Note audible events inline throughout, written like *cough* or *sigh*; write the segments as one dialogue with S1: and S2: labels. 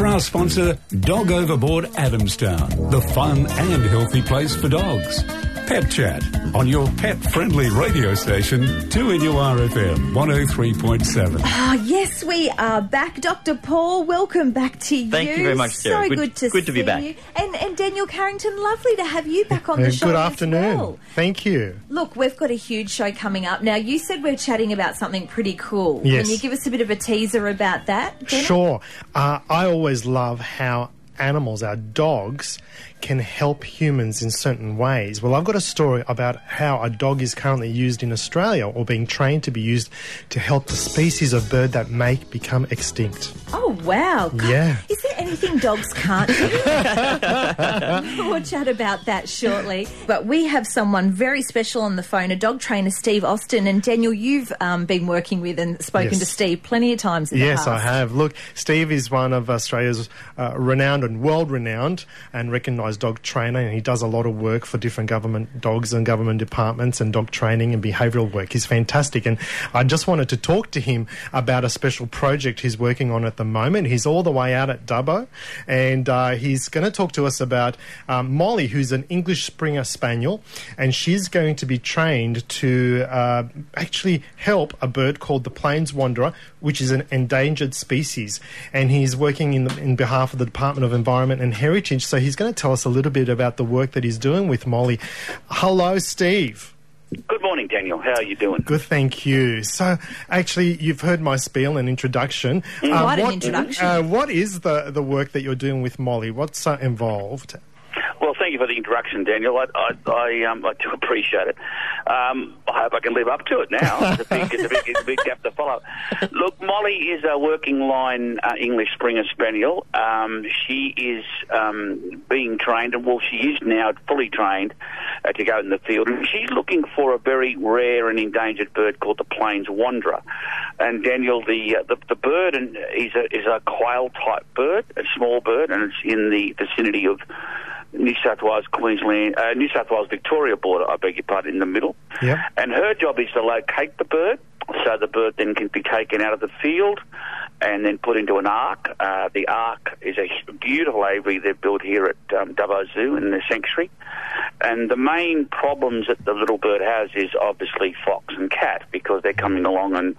S1: for our sponsor, Dog Overboard Adamstown, the fun and healthy place for dogs. Pet Chat on your pet friendly radio station, 2NURFM 103.7.
S2: Ah, yes, we are back. Dr. Paul, welcome back to you.
S3: Thank you very much,
S2: So
S3: Good-
S2: good, to
S3: good to be back.
S2: you. And, and Daniel Carrington, lovely to have you back on the
S4: Uh,
S2: show.
S4: Good
S2: as
S4: afternoon.
S2: well.
S4: Thank you.
S2: Look, we've got a huge show coming up. Now, you said we're chatting about something pretty cool.
S4: Yes.
S2: Can you give us a bit of a teaser about that? Daniel?
S4: Sure. Uh, I always love how animals, our dogs, can help humans in certain ways. Well, I've got a story about how a dog is currently used in Australia or being trained to be used to help the species of bird that may become extinct.
S2: Oh, wow. God,
S4: Yeah.
S2: Is there anything dogs can't do? *laughs* we'll chat about that shortly. But we have someone very special on the phone, a dog trainer, Steve Austin. And Daniel, you've um, been working with and spoken
S4: Yes.
S2: to Steve plenty of times in the
S4: Yes, I have. Look, Steve is one of Australia's uh, renowned and world renowned and dog trainer, and he does a lot of work for different government dogs and government departments and dog training and behavioural work. He's fantastic, and I just wanted to talk to him about a special project he's working on at the moment. He's all the way out at Dubbo, and uh, he's going to talk to us about um, Molly, who's an English Springer Spaniel, and she's going to be trained to uh, actually help a bird called the Plains Wanderer, which is an endangered species. And he's working in, the, in behalf of the Department of Environment and Heritage. So he's going to tell us a little bit about the work that he's doing with Molly. Hello, Steve.
S5: Good morning, Daniel. How are you doing?
S4: Good, thank you. So, actually, you've heard my spiel and introduction. Uh,
S2: Quite an introduction.
S4: Uh, what is the, the work that you're doing with Molly? What's uh, involved?
S5: Well, thank you for the introduction, Daniel. I, I, I, um, I do appreciate it. Um, I hope I can live up to it now. *laughs* It's a big, it's a big, it's a big gap to follow. Look, Molly is a working line uh, English Springer Spaniel. Um, she is um, being trained, and well, she is now fully trained uh, to go in the field. And she's looking for a very rare and endangered bird called the Plains Wanderer. And Daniel, the uh, the, the bird and is a is a quail type bird, a small bird, and it's in the vicinity of New South Wales, Queensland, uh, New South Wales, Victoria border, I beg your pardon, in the middle.
S4: Yep.
S5: And her job is to locate the bird, so the bird then can be taken out of the field and then put into an ark. Uh, the ark is a beautiful aviary they've built here at um, Dubbo Zoo in the sanctuary. And the main problems that the little bird has is obviously fox and cat because they're coming along and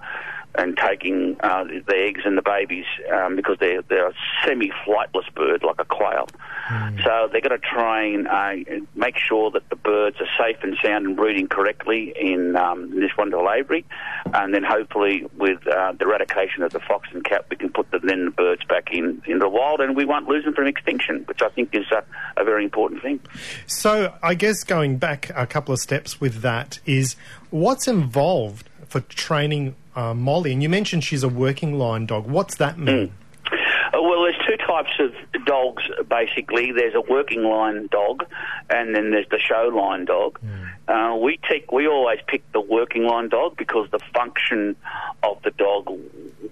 S5: and taking uh, the eggs and the babies um, because they're they're a semi-flightless bird like a quail. So they're going to train, uh, make sure that the birds are safe and sound and breeding correctly in, um, in this wonderful aviary, and then hopefully with uh, the eradication of the fox and cat, we can put the, then the birds back in, in the wild, and we won't lose them from extinction, which I think is a, a very important thing.
S4: So, I guess going back a couple of steps with that is what's involved for training uh, Molly? And you mentioned she's a working line dog. What's that mean?
S5: Uh, well, there's two types of dogs, basically. There's a working line dog, and then there's the show line dog. Uh, we take, we always pick the working line dog because the function of the dog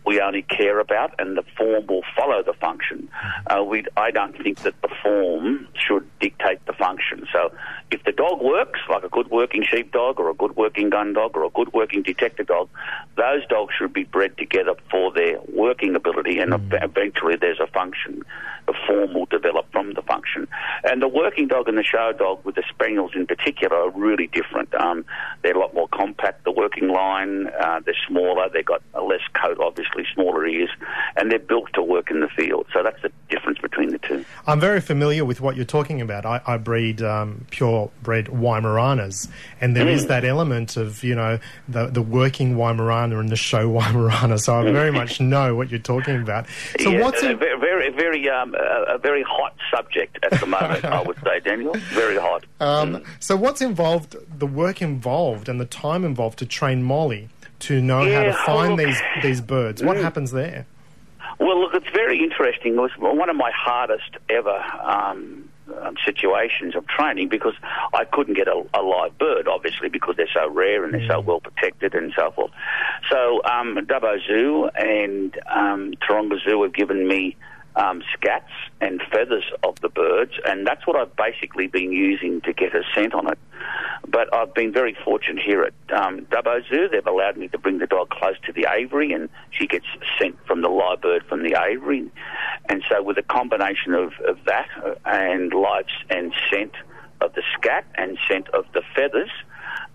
S5: we only care about, and the form will follow the function. Uh, we, I don't think that the form should dictate the function. So, if the dog works, like a good working sheepdog or a good working gun dog or a good working detector dog, those dogs should be bred together for their working ability, and ev- eventually there's a function. The form will develop from the function. And the working dog and the show dog, with the spaniels in particular, are really different. Um, they're a lot more compact. The working line, uh, they're smaller. They've got a less coat, obviously smaller ears, and they're built to work in the field. So that's the difference between the two.
S4: I'm very familiar with what you're talking about. I, I breed um, purebred Weimaraners, and there is that element of you know the the working Weimaraner and the show *laughs* Weimaraner. So I very much know what you're talking about. So
S5: Yeah,
S4: what's
S5: a
S4: in,
S5: very, very, um, a, very hot subject at the moment. I would say, Daniel, very hot.
S4: um, so what's involved? The work involved and the time involved to train Molly to know how to find
S5: look-
S4: these these birds. What happens there?
S5: Well, look, it's very interesting. It was one of my hardest ever um, um, situations of training because I couldn't get a, a live bird, obviously, because they're so rare and they're so well protected and so forth. So, um, Dubbo Zoo and um, Taronga Zoo have given me um, scats and feathers of the birds, and that's what I've basically been using to get a scent on it. But I've been very fortunate here at um, Dubbo Zoo. They've allowed me to bring the dog close to the aviary, and she gets scent from the live bird from the aviary. And so, with a combination of, of that uh, and live and scent of the scat and scent of the feathers,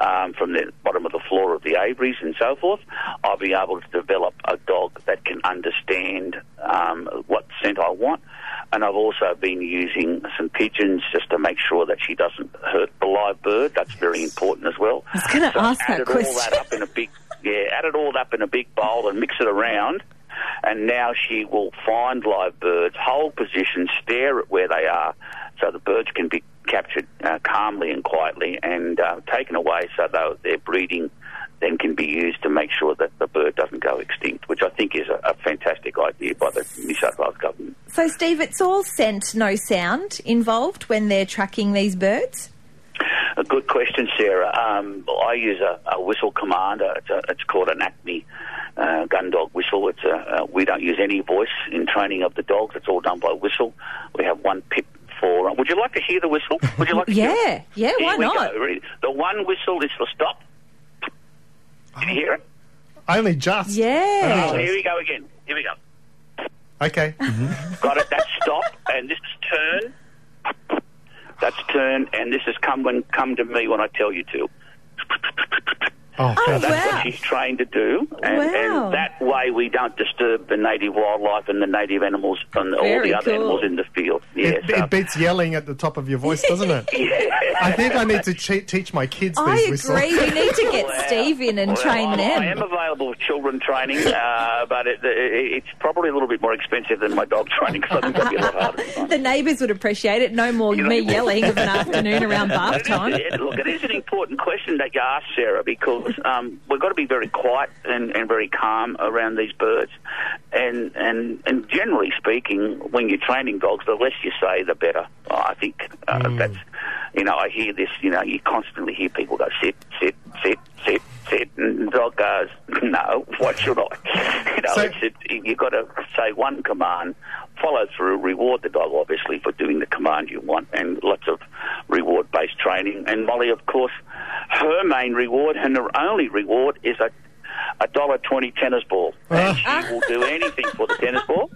S5: um, from the bottom of the floor of the aviaries and so forth, I'll be able to develop a dog that can understand um, what scent I want. And I've also been using some pigeons just to make sure that she doesn't hurt the live bird. That's very important as well.
S2: I was going to
S5: So
S2: ask that question.
S5: all that up in a big, yeah, add it all up in a big bowl and mix it around. And now she will find live birds, hold position, stare at where they are, so the birds can be captured uh, calmly and quietly and uh, taken away, so that their breeding then can be used to make sure that the bird doesn't go extinct, which I think is a, a fantastic idea by the New South Wales government.
S2: So, Steve, it's all scent, no sound involved when they're tracking these birds?
S5: A good question, Sarah. Um, I use a, a whistle commander. It's, a, it's called an Acme uh, gun dog whistle. It's a, uh, we don't use any voice in training of the dogs. It's all done by whistle. We have one pip for. Would you like to hear the whistle? Would you like to hear? *laughs*
S2: Yeah, yeah,
S5: Here
S2: why not?
S5: Go. The one whistle is for stop. Can you hear it?
S4: Only just.
S2: Yeah.
S5: Oh, here we go again. Here we go.
S4: Okay. Mm-hmm. *laughs*
S5: Got it. That's stop, and this is turn. That's turn, and this is come when come to me when I tell you to.
S4: Oh,
S2: Oh,
S4: fantastic.
S5: That's
S2: Wow.
S5: what she's trained to do, and,
S2: Wow.
S5: and that way we don't disturb the native wildlife and the native animals and all the other
S2: cool.
S5: animals in the field. Yeah,
S4: It,
S5: so-
S4: it beats yelling at the top of your voice, doesn't it? *laughs* I think I need to che- teach my kids
S2: I
S4: these whistles.
S2: agree. We need to get *laughs*
S5: Well,
S2: Steve in and
S5: well,
S2: train
S5: I'm-
S2: them.
S5: I am available for children training, uh, but it, it, it's probably a little bit more expensive than my dog training because I think that'd be a lot harder. *laughs*
S2: the neighbours would appreciate it. No more me yelling of an afternoon around bath time.
S5: it- look, it is an important question that you asked, Sarah, because um, we've got to be very quiet and, and very calm around these birds. And, and and generally speaking, when you're training dogs, the less you say, the better. I think uh, that's, you know, I hear this, you know, you constantly hear people go, sit, sit, sit, sit, sit, and the dog goes, *laughs* no, what should I? *laughs* You know,
S4: So-
S5: it, you've got to say one command, follow through, reward the dog, obviously, for doing the command you want, and lots of reward based training. And Molly, of course, her main reward and her only reward is a a dollar twenty tennis ball, and she will do anything for the tennis ball.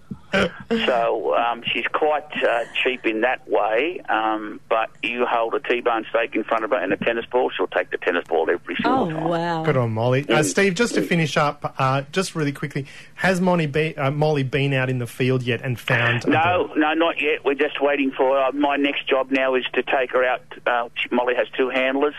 S5: So um, she's quite uh, cheap in that way. Um, but you hold a T-bone steak in front of her and a tennis ball, she'll take the tennis ball every single
S2: Oh,
S5: time.
S2: wow.
S4: Good on Molly. Uh, Steve, just to finish up, uh, just really quickly, has Molly, be, uh, Molly been out in the field yet and found?
S5: No,
S4: bird?
S5: no, not yet. We're just waiting for uh, my next job now is to take her out. Uh, she- Molly has two handlers,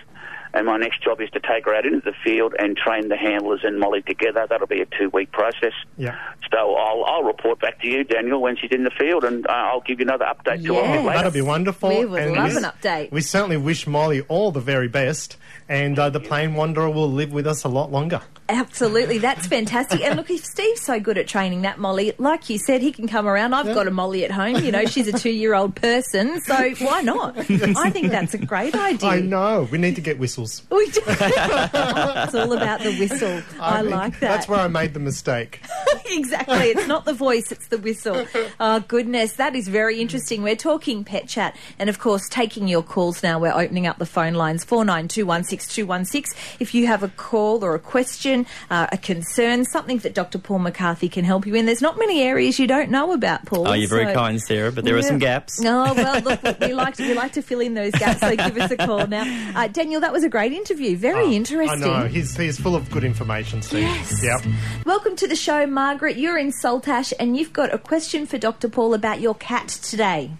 S5: and my next job is to take her out into the field and train the handlers and Molly together. That'll be a two-week process.
S4: Yeah.
S5: So I'll, I'll report back to you, Daniel, when she's in the field, and uh, I'll give you another update to her
S2: Yeah.
S5: later.
S4: That'll be wonderful.
S2: We would
S4: And
S2: love
S4: we-
S2: an update.
S4: We certainly wish Molly all the very best, and uh, the Plain Wanderer will live with us a lot longer.
S2: Absolutely, that's fantastic. And look, if Steve's so good at training that Molly, like you said, he can come around. I've got a Molly at home. You know, she's a two-year-old person, so why not? I think that's a great idea.
S4: I know. We need to get whistles. *laughs*
S2: We do. it's all about the whistle. I,
S4: think
S2: like that.
S4: That's where I made the mistake. *laughs*
S2: exactly. It's not the voice, it's the whistle. Oh, goodness. That is very interesting. We're talking pet chat and, of course, taking your calls now. We're opening up the phone lines 49216216. If you have a call or a question, uh, a concern, something that Dr. Paul McCarthy can help you in, there's not many areas you don't know about, Paul.
S3: Oh, you're very
S2: so-
S3: kind, Sarah, but there are some gaps. *laughs*
S2: Oh well, look, we like to, we like to fill in those gaps. So give us a call now, uh, Daniel. That was a great interview. Very
S4: Oh,
S2: interesting.
S4: I know. He's, he's full of good information, Steve.
S2: Yes.
S4: Yep.
S2: Welcome to the show, Margaret. You're in Salt Ash and you've got a question for Dr. Paul about your cat today.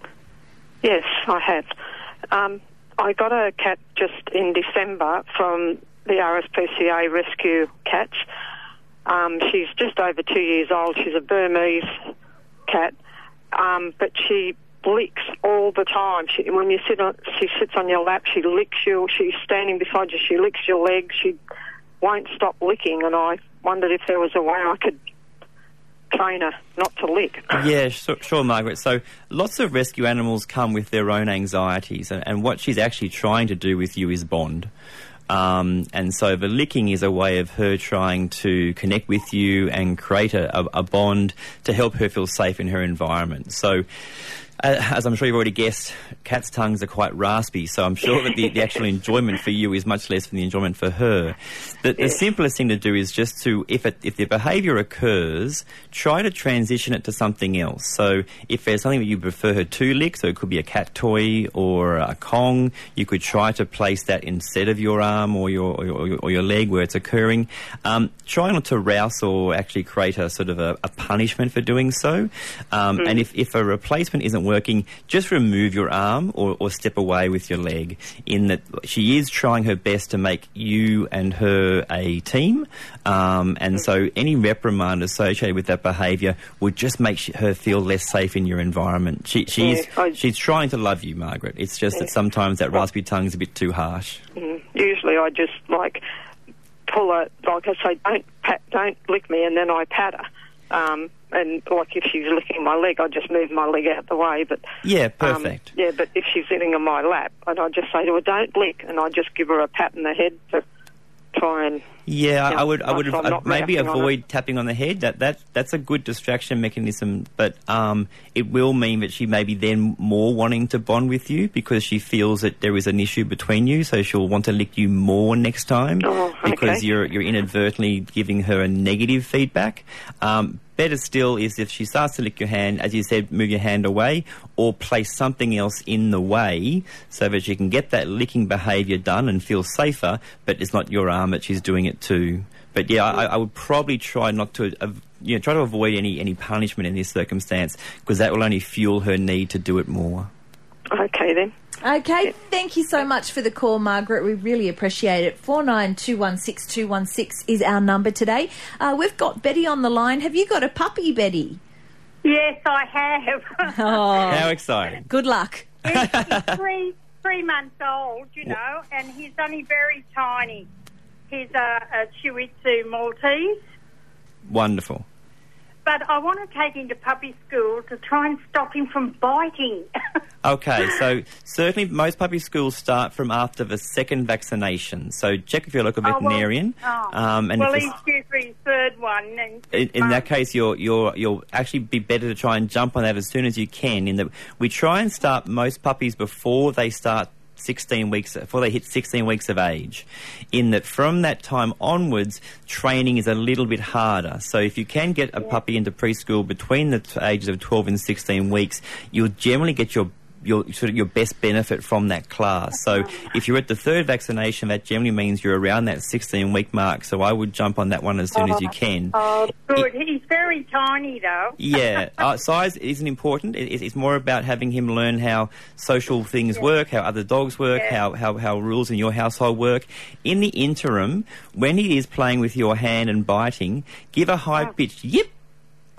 S6: Yes, I have. Um, I got a cat just in December from the RSPCA Rescue Cats. Um, she's just over two years old. She's a Burmese cat, um, but she licks all the time. She, when you sit on, she sits on your lap. She licks you. She's standing beside you. She licks your legs. She won't stop licking. And I wondered if there was a way I could train her not to lick. *laughs*
S3: Yeah, sure, sure, Margaret. So lots of rescue animals come with their own anxieties, and, and what she's actually trying to do with you is bond. Um, and so the licking is a way of her trying to connect with you and create a, a, a bond to help her feel safe in her environment. So as I'm sure you've already guessed, cats' tongues are quite raspy, so I'm sure that the, the actual *laughs* enjoyment for you is much less than the enjoyment for her. The, the simplest thing to do is just to, if it, if the behaviour occurs, try to transition it to something else. So if there's something that you prefer her to lick, so it could be a cat toy or a Kong, you could try to place that instead of your arm or your or your, or your leg where it's occurring. Um, try not to rouse or actually create a sort of a, a punishment for doing so. Um, And if, if a replacement isn't working, just remove your arm or, or step away with your leg. In that she is trying her best to make you and her a team, um, and so any reprimand associated with that behaviour would just make sh- her feel less safe in your environment. She, she's
S6: Yeah, I-
S3: she's trying to love you, Margaret. It's just that sometimes that raspy tongue is a bit too harsh.
S6: Mm, Usually, I just like pull her, like I say, don't pat, don't lick me, and then I pat her. Um, and like if she's licking my leg, I just move my leg out the way. But
S3: Yeah,
S6: um,
S3: perfect.
S6: yeah, but if she's sitting on my lap, and I just say to her, "Don't lick," and I just give her a pat in the head to try and
S3: Yeah, I-
S6: Yeah,
S3: I would, I would
S6: so
S3: have,
S6: I'm
S3: I'd maybe
S6: reacting on
S3: avoid tapping on the head. That that that's a good distraction mechanism, but um, it will mean that she may be then more wanting to bond with you because she feels that there is an issue between you, so she'll want to lick you more next time
S6: Oh,
S3: because
S6: okay.
S3: you're you're inadvertently giving her a negative feedback. Um, better still is if she starts to lick your hand, as you said, move your hand away or place something else in the way so that she can get that licking behaviour done and feel safer, but it's not your arm that she's doing it to. But yeah, I, I would probably try not to, you know, try to avoid any, any punishment in this circumstance because that will only fuel her need to do it more.
S6: Okay then.
S2: Okay, thank you so much for the call, Margaret. We really appreciate it. Four nine two one six two one six is our number today. Uh, we've got Betty on the line. Have you got a puppy, Betty?
S7: Yes, I have. *laughs*
S2: Oh,
S3: How exciting!
S2: good luck.
S7: he's, he's *laughs* three three months old, you know, and he's only very tiny. He's a, a Shih Tzu Maltese,
S3: Wonderful.
S7: But I want to take him to puppy school to try and stop him from biting. *laughs*
S3: Okay, so certainly most puppy schools start from after the second vaccination. So check with your local
S7: Oh, well-
S3: veterinarian.
S7: oh.
S3: um, and
S7: well, he's due for his third one. And
S3: in, in that case, you're, you're, you'll actually be better to try and jump on that as soon as you can. In that we try and start most puppies before they start 16 weeks, before they hit 16 weeks of age. In that from that time onwards, training is a little bit harder. So if you can get a puppy into preschool between the ages of 12 and 16 weeks, you'll generally get your your sort of your best benefit from that class. So if you're at the third vaccination, that generally means you're around that 16 week mark. So I would jump on that one as soon as you can.
S7: oh, good. He's very tiny, though.
S3: Yeah, uh, size isn't important. It, it's- more about having him learn how social things work, how other dogs work,
S7: Yeah.
S3: how, how, how rules in your household work. In the interim, when he is playing with your hand and biting, give a high pitched yip,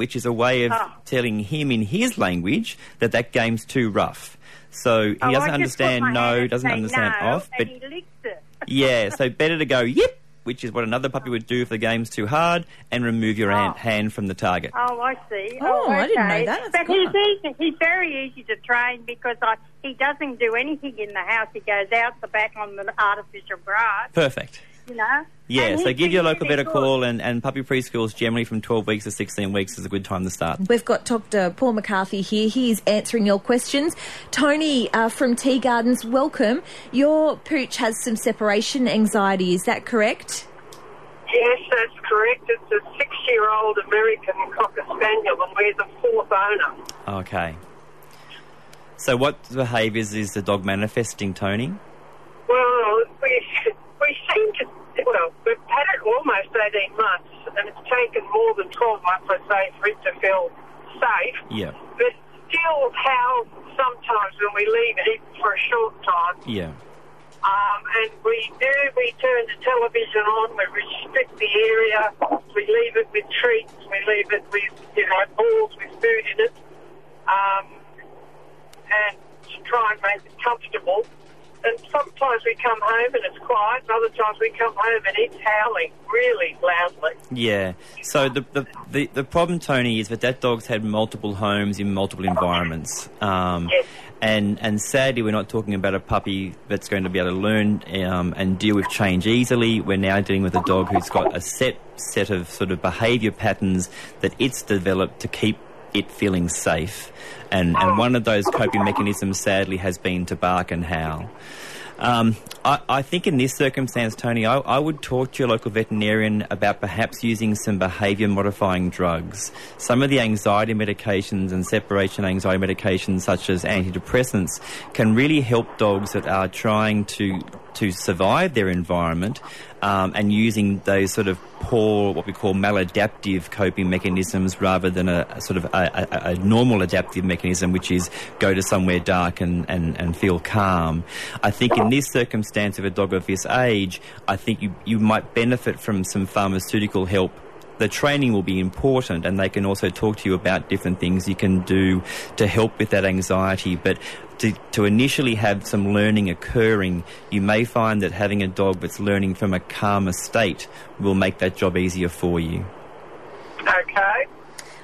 S3: which is a way of
S7: Oh.
S3: telling him in his language that that game's too rough. So he
S7: Oh,
S3: doesn't understand no, doesn't understand
S7: no,
S3: off, but
S7: and he licks it. *laughs*
S3: yeah, so better to go yip, which is what another puppy would do if the game's too hard, and remove your hand,
S7: Oh.
S3: hand from the target.
S7: Oh, I see.
S2: Oh, I oh, didn't know that. That's
S7: but he's easy. He's very easy to train because I, he doesn't do anything in the house. He goes out the back on the artificial grass.
S3: Perfect.
S7: You know.
S3: Yeah, so give your local vet a call, and, and puppy preschools generally from 12 weeks to 16 weeks is a good time to start.
S2: We've got Dr. Paul McCarthy here. He's answering your questions. Tony uh, from Tea Gardens, welcome. Your pooch has some separation anxiety, is that correct?
S8: Yes, that's correct. It's a six-year-old American Cocker Spaniel, and we're the fourth owner.
S3: Okay. So what behaviours is the dog manifesting, Tony?
S8: Well, we we seem to well, we've had it almost eighteen months, and it's taken more than twelve months, I say, for it to feel safe.
S3: Yeah,
S8: But still, how sometimes when we leave it, even for a short time,
S3: yeah,
S8: Um, and we do, we turn the television on, we restrict the area, we leave it with treats, we leave it with, you know, balls with food in it, um, and to try and make it comfortable. Sometimes we come home and it's quiet, and other times we come home and it's howling really loudly.
S3: yeah. So the, the, the, the problem, Tony, is that that dog's had multiple homes in multiple environments. Um,
S8: Yes.
S3: and, and sadly, we're not talking about a puppy that's going to be able to learn um, and deal with change easily. We're now dealing with a dog who's got a set set of sort of behaviour patterns that it's developed to keep it feeling safe. And, and one of those coping mechanisms, sadly, has been to bark and howl. Um, I, I, think in this circumstance, Tony, I, I, would talk to your local veterinarian about perhaps using some behaviour modifying drugs. Some of the anxiety medications and separation anxiety medications, such as antidepressants, can really help dogs that are trying to to survive their environment um, and using those sort of poor, what we call maladaptive coping mechanisms rather than a, a sort of a, a, a, normal adaptive mechanism, which is go to somewhere dark and, and, and feel calm. I think in this circumstance of a dog of this age, I think you, you might benefit from some pharmaceutical help the training will be important and they can also talk to you about different things you can do to help with that anxiety. But to, to initially have some learning occurring, you may find that having a dog that's learning from a calmer state will make that job easier for you.
S8: Okay.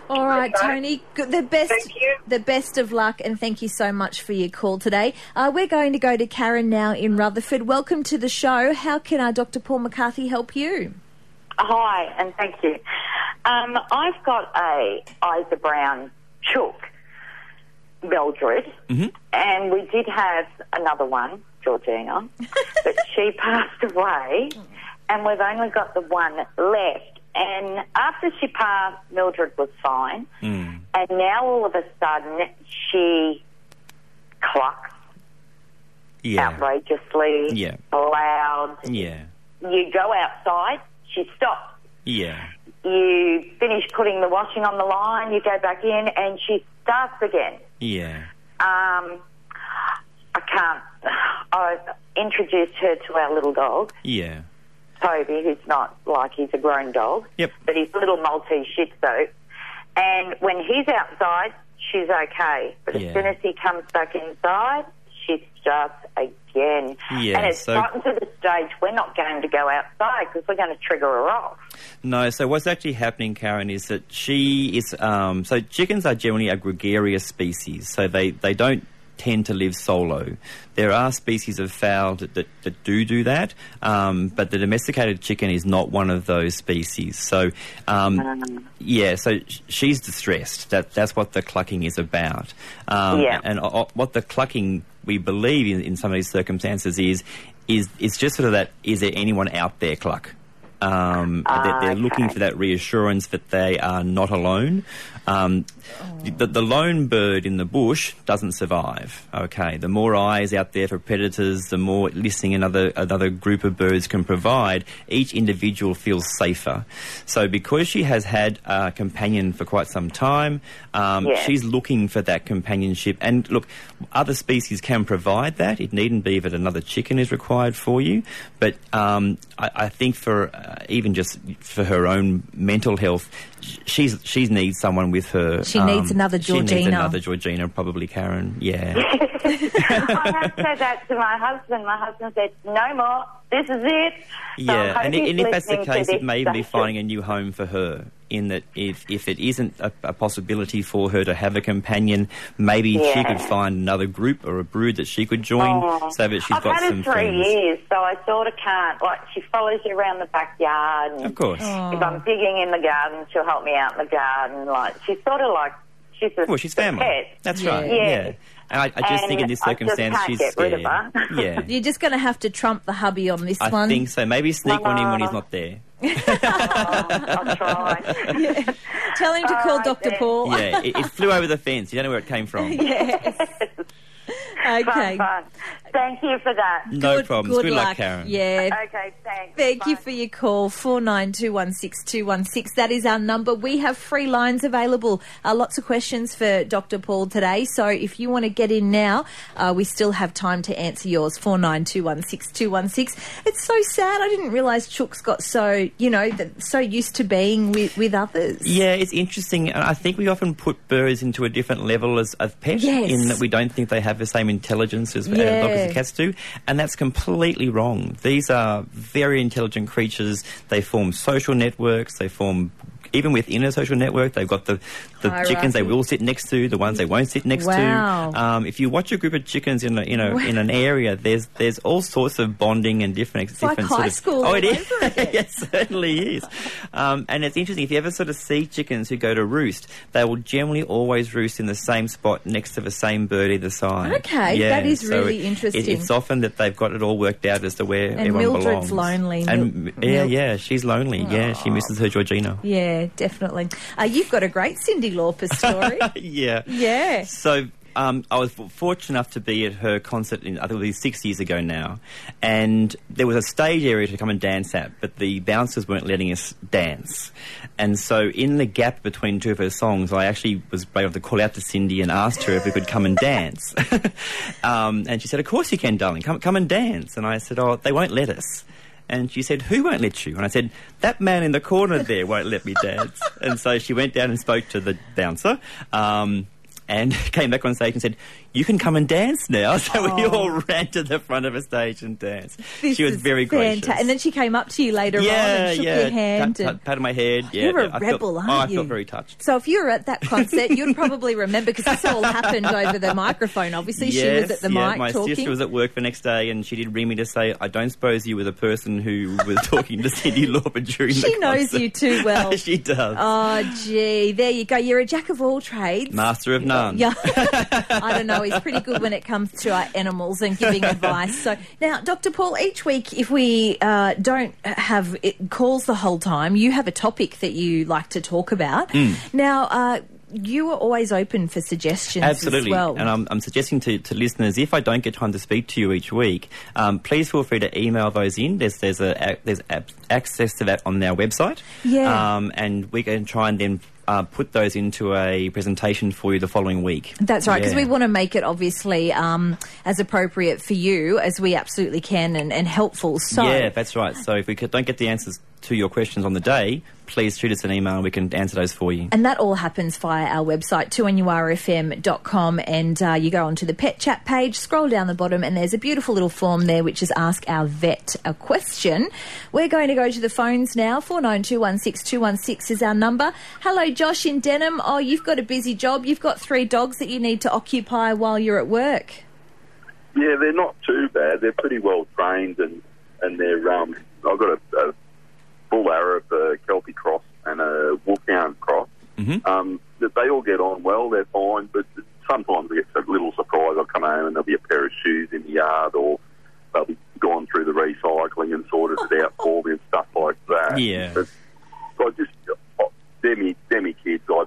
S2: All right, okay. Tony. The best,
S8: thank you.
S2: the best of luck, and thank you so much for your call today. Uh, we're going to go to Karen now in Rutherford. Welcome to the show. How can our Dr. Paul McCarthy help you?
S9: Hi, and thank you. Um, I've got a Isa Brown chook, Mildred,
S3: mm-hmm.
S9: and we did have another one, Georgina, *laughs* but she passed away, and we've only got the one left. And after she passed, Mildred was fine,
S3: mm.
S9: and now all of a sudden she clucks
S3: yeah.
S9: outrageously,
S3: yeah.
S9: loud.
S3: Yeah.
S9: You go outside she stops.
S3: Yeah.
S9: You finish putting the washing on the line, you go back in, and she starts again.
S3: Yeah.
S9: Um, I can't. *sighs* I introduced her to our little dog.
S3: Yeah.
S9: Toby, who's not like he's a grown dog.
S3: Yep.
S9: But he's a little Maltese Shih Tzu. And when he's outside, she's okay. But
S3: Yeah.
S9: as soon as he comes back inside, she starts again.
S3: Yeah,
S9: and it's
S3: so-
S9: gotten to the stage we're not going to go outside because we're going to trigger her off.
S3: No, so what's actually happening, Karen, is that she is. Um, so chickens are generally a gregarious species, so they, they don't tend to live solo. There are species of fowl that, that, that do do that, um, but the domesticated chicken is not one of those species. So, um, yeah, so she's distressed. That, that's what the clucking is about. Um,
S9: Yeah.
S3: And uh, uh, what the clucking, we believe in, in some of these circumstances, is, is it's just sort of that, is there anyone out there cluck? Um, they're, they're looking for that reassurance that they are not alone. Um, the, the lone bird in the bush doesn't survive. Okay, the more eyes out there for predators, the more listening another another group of birds can provide. Each individual feels safer. So, because she has had a companion for quite some time, um,
S9: Yeah.
S3: she's looking for that companionship. And look, other species can provide that. It needn't be that another chicken is required for you, but um, I, I think for uh, even just for her own mental health, she's she needs someone with her.
S2: She needs um, another Georgina.
S3: She needs
S2: Georgina.
S3: another Georgina, probably Karen. Yeah. *laughs*
S9: I have said that to my husband. My husband said, "No more. This is it." So
S3: Yeah,
S9: I
S3: and, i- and if that's the case, it may be finding a new home for her. In that, if if it isn't a, a possibility for her to have a companion, maybe she could find another group or a brood that she could join,
S9: Oh.
S3: so that she's
S9: I've
S3: got
S9: had
S3: some
S9: her three
S3: friends.
S9: years, so I sort of can't. Like she follows you around the backyard. And
S3: Of course.
S9: If I'm digging in the garden, she'll help me out in the garden. Like she's sort of like she's a
S3: Well, she's family.
S9: pet.
S3: That's
S2: Yeah.
S3: right.
S9: Yeah.
S3: Yeah. And I, I just think in
S9: And
S3: this
S9: I just
S3: circumstance,
S9: can't
S3: she's
S9: get rid
S3: scared.
S9: of her. *laughs*
S3: yeah.
S2: You're just going to have to trump the hubby on this
S3: I
S2: one.
S3: I think so. Maybe sneak one in when he's not there.
S9: I'll try.
S2: Tell him to call
S9: All right,
S2: Dr.
S9: then.
S2: Paul.
S3: Yeah, it, it flew over the fence. You don't know where it came from. *laughs* yes.
S2: Okay.
S9: Fun, fun. Thank you for that.
S3: No
S2: Good-
S3: problems.
S2: Good,
S3: Good luck, Karen.
S2: Yeah.
S9: Okay, thanks.
S2: Thank you for your call, 49216216. That is our number. We have free lines available. Uh, lots of questions for Dr. Paul today. So if you want to get in now, uh, we still have time to answer yours, 49216216. It's so sad. I didn't realise Chooks got so, you know, that, so used to being with, with others.
S3: Yeah, it's interesting, and I think we often put birds into a different level as of pet,
S2: Yes.
S3: in that we don't think they have the same intelligence as, as Dogs cats do, and that's completely wrong. These are very intelligent creatures. They form social networks. They form even within a social network, they've got the, the chickens they will sit next to, the ones they won't sit next
S2: Wow.
S3: to. Um, if you watch a group of chickens in a, in a, in an area, there's there's all sorts of bonding and different
S2: It's like
S3: different
S2: high
S3: sort of,
S2: school
S3: Oh, it is.
S2: all
S3: is.
S2: over again. *laughs*
S3: it certainly is. Um, and it's interesting if you ever sort of see chickens who go to roost, they will generally always roost in the same spot next to the same bird either side.
S2: Okay, that is
S3: so
S2: really
S3: it- it-
S2: interesting.
S3: it's often that they've got it all worked out as to where
S2: And
S3: everyone
S2: Mildred's
S3: belongs.
S2: lonely.
S3: And
S2: Mil-
S3: yeah, yeah, she's lonely. Yeah, she misses her Georgina.
S2: Yeah, definitely. Uh, you've got a great Cyndi Lauper story. *laughs*
S3: yeah.
S2: yeah.
S3: So um, I was fortunate enough to be at her concert, in, I think it was six years ago now, and there was a stage area to come and dance at, but the bouncers weren't letting us dance. And so in the gap between two of her songs, I actually was brave enough to call out to Cyndi and asked her if we could come and dance. *laughs* um, and she said, "Of course you can, darling. Come, come and dance." And I said, "Oh, they won't let us." And she said, Who won't let you? And I said, That man in the corner there won't let me dance. and so she went down and spoke to the bouncer um, and *laughs* came back on stage and said, You can come and dance now. *laughs* So we
S2: Oh.
S3: all ran to the front of a stage and danced.
S2: This
S3: she was very
S2: fanta-
S3: gracious.
S2: And then she came up to you later on and shook
S3: yeah.
S2: your hand.
S3: Pat,
S2: and...
S3: pat, patted my head. Yeah,
S2: You're a
S3: I felt-
S2: rebel, aren't
S3: oh, I felt very touched.
S2: So if you were at that concert, you'd probably remember because this all happened over the microphone. Obviously, she was at the
S3: yeah,
S2: mic
S3: my
S2: talking.
S3: sister was at work the next day, and she did ring me to say, "I don't suppose you were the person who was talking to Cyndi *laughs* Lauper during the
S2: She knows you too well. *laughs*
S3: she does.
S2: Oh, gee, there you go. You're a jack of all trades.
S3: Master of none.
S2: Yeah, I don't know. He's pretty good when it comes to our animals and giving *laughs* advice. So now, Dr. Paul, each week, if we uh, don't have calls the whole time, you have a topic that you like to talk about.
S3: Mm.
S2: Now, uh, you are always open for suggestions
S3: Absolutely.
S2: as well.
S3: And I'm, I'm suggesting to, to listeners, if I don't get time to speak to you each week, um, please feel free to email those in. There's there's a, there's access to that on our website.
S2: Yeah.
S3: Um, and we can try and then uh, put those into a presentation for you the following week.
S2: That's right, because
S3: Yeah.
S2: we want to make it obviously um, as appropriate for you as we absolutely can and, and helpful. So,
S3: Yeah, that's right. So if we could, don't get the answers to your questions on the day, please shoot us an email and we can answer those for you.
S2: And that all happens via our website, 2NURFM.com. And uh, you go onto the pet chat page, scroll down the bottom, and there's a beautiful little form there which is Ask Our Vet a Question. We're going to go to the phones now. 49216216 is our number. Hello, Josh in Denham. Oh, you've got a busy job. You've got three dogs that you need to occupy while you're at work.
S10: Yeah, they're not too bad. They're pretty well trained, and and they're um. I've got a, a bull Arab, a Kelpie cross, and a Wolfhound cross.
S3: Mm-hmm.
S10: Um, they all get on well. They're fine, but sometimes we get a little surprise. I'll come home and there'll be a pair of shoes in the yard, or they'll be gone through the recycling and sorted it out for me and stuff like that.
S3: Yeah.
S10: But I just I- they're me, they're me kids. I,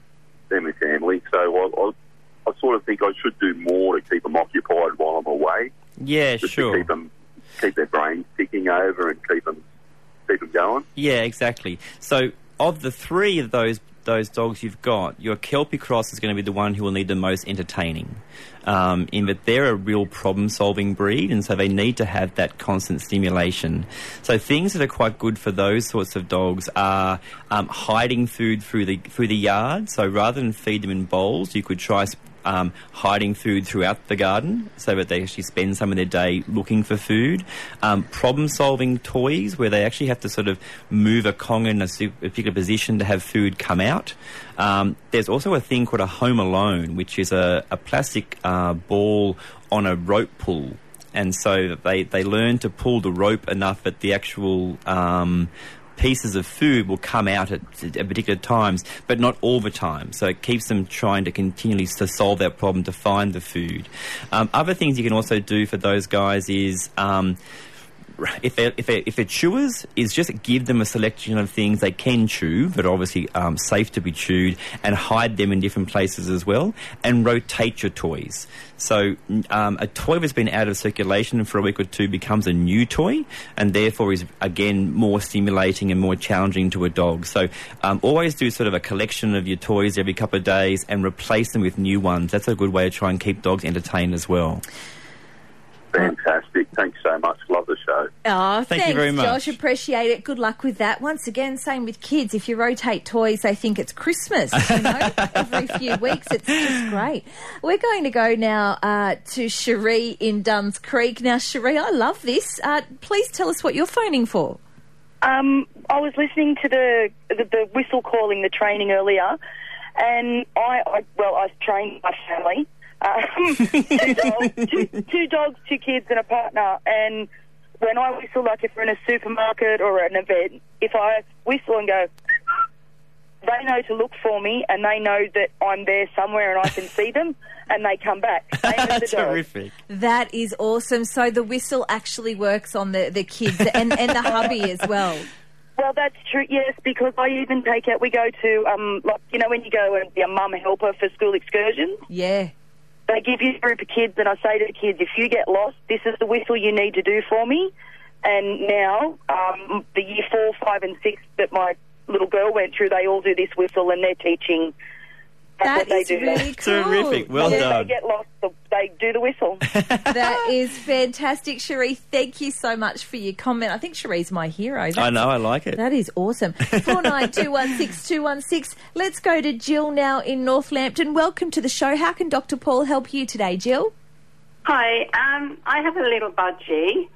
S10: they're my family. So I, I, I sort of think I should do more to keep them occupied while I'm away.
S3: Yeah, sure.
S10: keep them, keep their brains ticking over and keep them, keep them going.
S3: Yeah, exactly. So, of the three of those those dogs you've got, your Kelpie Cross is going to be the one who will need the most entertaining. Um, in that they're a real problem-solving breed, and so they need to have that constant stimulation. So things that are quite good for those sorts of dogs are um, hiding food through the through the yard. So rather than feed them in bowls, you could try. Um, hiding food throughout the garden so that they actually spend some of their day looking for food. Um, problem solving toys where they actually have to sort of move a Kong in a particular position to have food come out. Um, there's also a thing called a Home Alone, which is a, a plastic uh, ball on a rope pull. And so they, they learn to pull the rope enough that the actual um, pieces of food will come out at, at particular times, but not all the time. So it keeps them trying to continually to solve that problem to find the food. Um, other things you can also do for those guys is. Um, if they're, if, they're, if they're chewers, is just give them a selection of things they can chew, but obviously um, safe to be chewed, and hide them in different places as well, and rotate your toys. So um, a toy that's been out of circulation for a week or two becomes a new toy, and therefore is again more stimulating and more challenging to a dog. So um, always do sort of a collection of your toys every couple of days and replace them with new ones. That's a good way to try and keep dogs entertained as well.
S10: Fantastic. Thanks so much. Love the show.
S2: Oh,
S3: Thank you very much.
S2: Josh. Appreciate it. Good luck with that. Once again, same with kids. If you rotate toys, they think it's Christmas. You know, *laughs* every few weeks, it's just great. We're going to go now uh, to Cherie in Duns Creek. Now, Cherie, I love this. Uh, please tell us what you're phoning for.
S11: Um, I was listening to the, the the whistle calling, the training earlier, and I, I well, I trained my family. Um, *laughs* two, dogs, two, two dogs, two kids, and a partner. And when I whistle, like if we're in a supermarket or an event, if I whistle and go, they know to look for me, and they know that I'm there somewhere and I can see them, and they come back. *laughs* Same as the.
S3: Terrific.
S2: That is awesome. So the whistle actually works on the, the kids and, and the hubby as well.
S11: Well, that's true. Yes, because I even take out. We go to um, like you know when you go and be a mum helper for school excursions.
S2: Yeah.
S11: They give you a group of kids, and I say to the kids, if you get lost, this is the whistle you need to do for me. And now, um, the year four, five, and six that my little girl went through, they all do this whistle, and they're teaching. That's
S2: That
S11: what
S2: is
S11: they do
S2: really
S11: now.
S2: cool.
S3: Terrific. Well
S11: And if
S3: done.
S11: they get lost, they do the whistle. *laughs*
S2: That is fantastic, Cherie. Thank you so much for your comment. I think Cherie's my hero.
S3: I know, I like it.
S2: That is awesome. 49216216. Let's go to Jill now in Northampton. Welcome to the show. How can Dr. Paul help you today, Jill?
S12: Hi, um, I have a little budgie.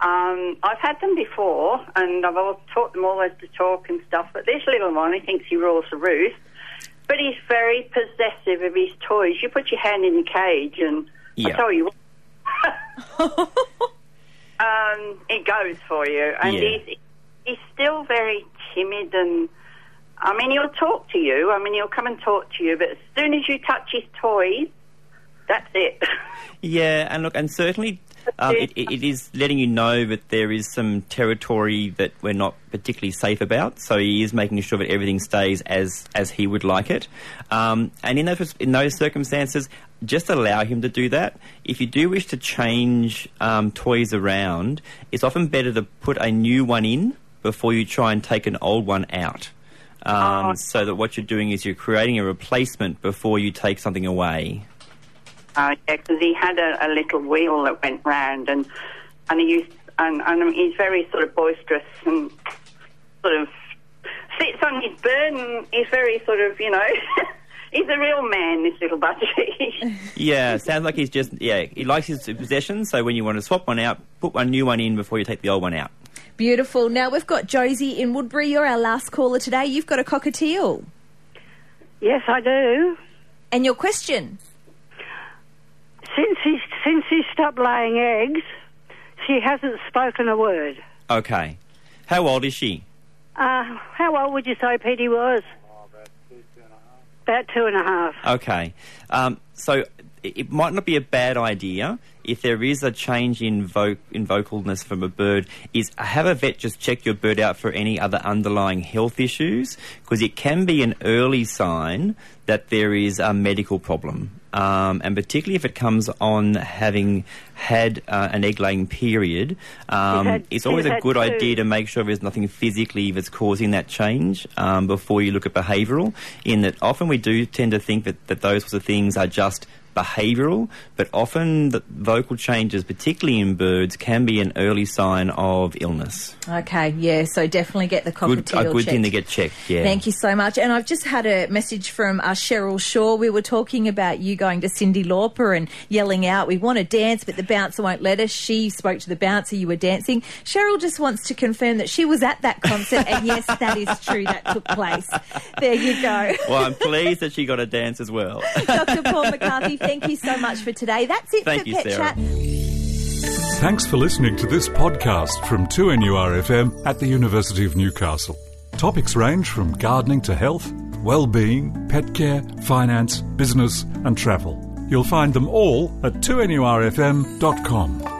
S12: Um, I've had them before, and I've all taught them always to talk and stuff. But this little one, he thinks he rules the roost. But he's very possessive of his toys. You put your hand in the cage, and I tell you, what, *laughs* um, it goes for you. And
S3: Yeah.
S12: he's he's still very timid, and I mean, he'll talk to you. I mean, he'll come and talk to you, but as soon as you touch his toys, that's it. *laughs*
S3: Yeah, and look, and certainly *laughs* um, it, it, is letting you know that there is some territory that we're not particularly safe about. So he is making sure that everything stays as as he would like it. Um, and in those in those circumstances, just allow him to do that. If you do wish to change um, toys around, it's often better to put a new one in before you try and take an old one out. Um, So that what you're doing is you're creating a replacement before you take something away.
S12: Uh, yeah, because he had a, a little wheel that went round, and and he used and, and he's very sort of boisterous and sort of sits on his bird, and he's very sort of you know *laughs* he's a real man. This little budgie. *laughs*
S3: Yeah, sounds like he's just yeah. He likes his possessions, so when you want to swap one out, put one new one in before you take the old one out.
S2: Beautiful. Now we've got Josie in Woodberry. You're our last caller today. You've got a cockatiel.
S13: Yes, I do.
S2: And your question?
S13: Since he since he stopped laying eggs, she hasn't spoken a word.
S3: Okay, how old is she?
S13: Uh, how old would you say Petey was? About two and a half.
S3: Okay, um, so it, it might not be a bad idea if there is a change in vo- in vocalness from a bird. Is have a vet just check your bird out for any other underlying health issues because it can be an early sign that there is a medical problem. Um, and particularly if it comes on having had uh, an egg laying period, um,
S13: had-
S3: it's always a good
S13: two.
S3: idea to make sure there's nothing physically that's causing that change um, before you look at behavioural. In that, often we do tend to think that, that those sorts of things are just behavioural, but often the vocal changes, particularly in birds, can be an early sign of illness.
S2: Okay, yeah, so definitely get the
S3: Good,
S2: cockatiel
S3: a good thing to get checked. Yeah.
S2: Thank you so much. And I've just had a message from uh, Cheryl Shaw. We were talking about you going to Cyndi Lauper and yelling out, We want to dance, but the bouncer won't let us. She spoke to the bouncer, you were dancing. Cheryl just wants to confirm that she was at that concert, and *laughs* yes, that is true, that took place. There you go.
S3: Well, I'm pleased that she got a dance as well.
S2: Dr. Paul *laughs* McCarthy, thank you so much for today. That's it
S3: Thank
S2: for
S3: you,
S2: Pet
S3: Sarah.
S2: Chat.
S1: Thanks for listening to this podcast from 2NURFM at the University of Newcastle. Topics range from gardening to health, well-being, pet care, finance, business and travel. You'll find them all at 2NURFM.com.